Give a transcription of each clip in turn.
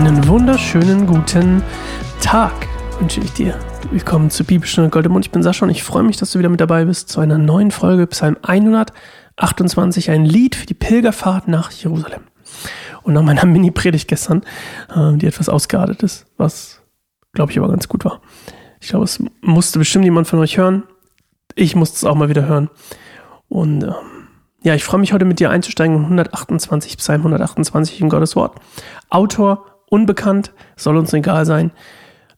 Einen wunderschönen guten Tag wünsche ich dir. Willkommen zu Bibelstunde Goldemund. Ich bin Sascha und ich freue mich, dass du wieder mit dabei bist zu einer neuen Folge Psalm 128, ein Lied für die Pilgerfahrt nach Jerusalem. Und nach meiner Mini-Predigt gestern, äh, die etwas ausgeartet ist, was, glaube ich, aber ganz gut war. Ich glaube, es musste bestimmt jemand von euch hören. Ich musste es auch mal wieder hören. Und ähm, ja, ich freue mich heute mit dir einzusteigen in 128, Psalm 128 in Gottes Wort. Autor unbekannt, soll uns egal sein.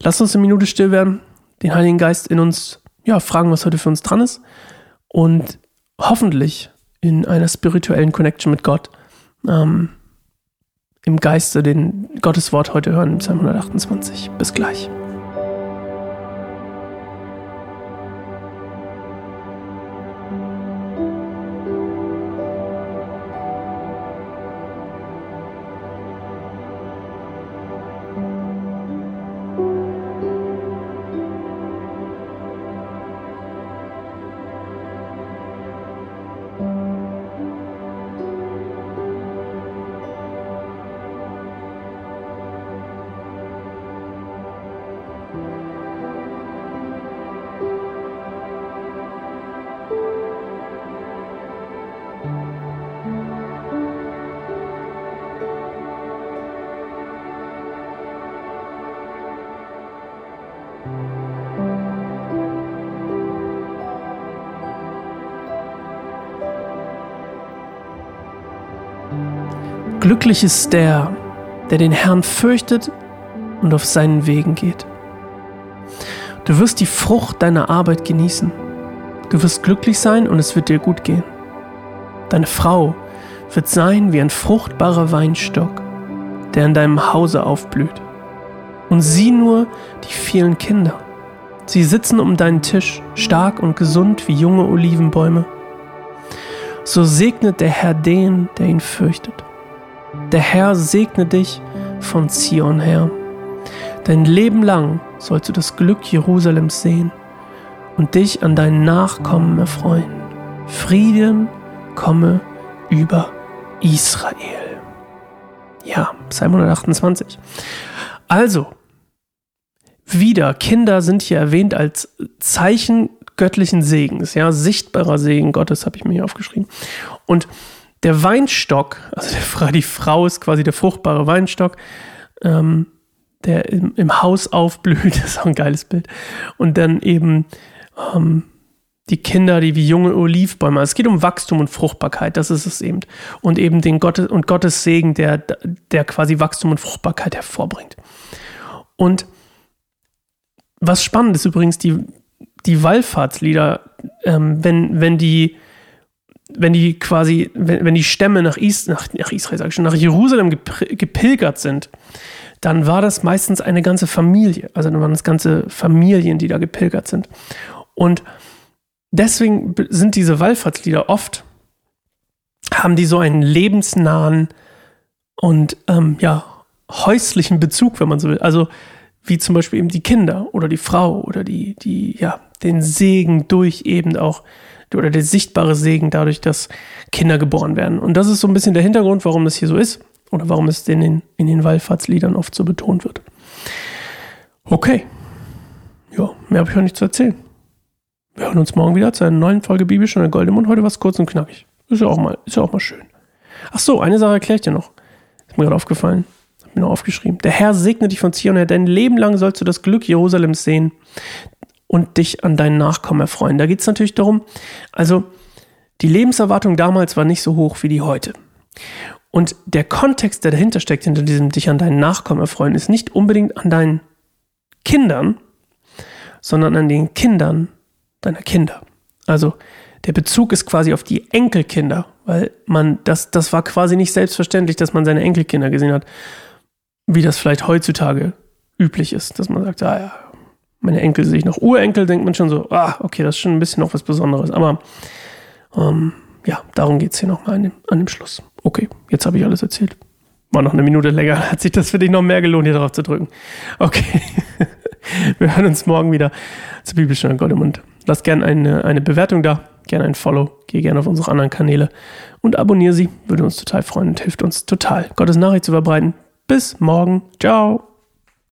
Lass uns eine Minute still werden, den Heiligen Geist in uns, ja, fragen, was heute für uns dran ist und hoffentlich in einer spirituellen Connection mit Gott ähm, im Geiste den Gottes Wort heute hören, Psalm 128. Bis gleich. Glücklich ist der, der den Herrn fürchtet und auf seinen Wegen geht. Du wirst die Frucht deiner Arbeit genießen. Du wirst glücklich sein und es wird dir gut gehen. Deine Frau wird sein wie ein fruchtbarer Weinstock, der in deinem Hause aufblüht. Und sieh nur die vielen Kinder. Sie sitzen um deinen Tisch, stark und gesund wie junge Olivenbäume. So segnet der Herr den, der ihn fürchtet. Der Herr segne dich von Zion her. Dein Leben lang sollst du das Glück Jerusalems sehen und dich an deinen Nachkommen erfreuen. Frieden komme über Israel. Ja, Psalm 128. Also, wieder, Kinder sind hier erwähnt als Zeichen göttlichen Segens, ja, sichtbarer Segen Gottes, habe ich mir hier aufgeschrieben. Und der Weinstock, also der, die Frau ist quasi der fruchtbare Weinstock, ähm, der im, im, Haus aufblüht, das ist auch ein geiles Bild. Und dann eben ähm, die Kinder, die wie junge Olivbäume. Also es geht um Wachstum und Fruchtbarkeit, das ist es eben. Und eben den Gottes und Gottes Segen, der, der quasi Wachstum und Fruchtbarkeit hervorbringt. Und was spannend ist übrigens, die, die Wallfahrtslieder, ähm, wenn, wenn die wenn die quasi, wenn, wenn die Stämme nach, Is, nach, nach Israel, sag ich schon, nach Jerusalem gepilgert sind, dann war das meistens eine ganze Familie. Also dann waren das ganze Familien, die da gepilgert sind. Und deswegen sind diese Wallfahrtslieder oft, haben die so einen lebensnahen und ähm, ja, häuslichen Bezug, wenn man so will. Also wie zum Beispiel eben die Kinder oder die Frau oder die, die, ja, den Segen durch eben auch oder der sichtbare Segen dadurch, dass Kinder geboren werden. Und das ist so ein bisschen der Hintergrund, warum das hier so ist oder warum es in den, in den Wallfahrtsliedern oft so betont wird. Okay. Ja, mehr habe ich auch nicht zu erzählen. Wir hören uns morgen wieder zu einer neuen Folge Bibisch und der Goldemund. Heute was kurz und knackig. Ist ja auch mal, ist ja auch mal schön. Ach so, eine Sache erkläre ich dir noch. Ist mir gerade aufgefallen. Hab mir noch aufgeschrieben. Der Herr segne dich von Zion her, dein Leben lang sollst du das Glück Jerusalems sehen und dich an deinen Nachkommen erfreuen. Da geht es natürlich darum, also die Lebenserwartung damals war nicht so hoch wie die heute. Und der Kontext, der dahinter steckt, hinter diesem dich an deinen Nachkommen erfreuen, ist nicht unbedingt an deinen Kindern, sondern an den Kindern deiner Kinder. Also der Bezug ist quasi auf die Enkelkinder, weil man das, das war quasi nicht selbstverständlich, dass man seine Enkelkinder gesehen hat, wie das vielleicht heutzutage üblich ist, dass man sagt, ah ja, meine Enkel sehe ich noch. Urenkel denkt man schon so, ah, okay, das ist schon ein bisschen noch was Besonderes. Aber ähm, ja, darum geht es hier nochmal an dem, an dem Schluss. Okay, jetzt habe ich alles erzählt. War noch eine Minute länger. Hat sich das für dich noch mehr gelohnt, hier drauf zu drücken. Okay. Wir hören uns morgen wieder zur Bibelstunde Gold im Mund. Lass gerne eine, eine Bewertung da, gerne ein Follow, geh gerne auf unsere anderen Kanäle und abonniere sie. Würde uns total freuen und hilft uns total, Gottes Nachricht zu verbreiten. Bis morgen. Ciao.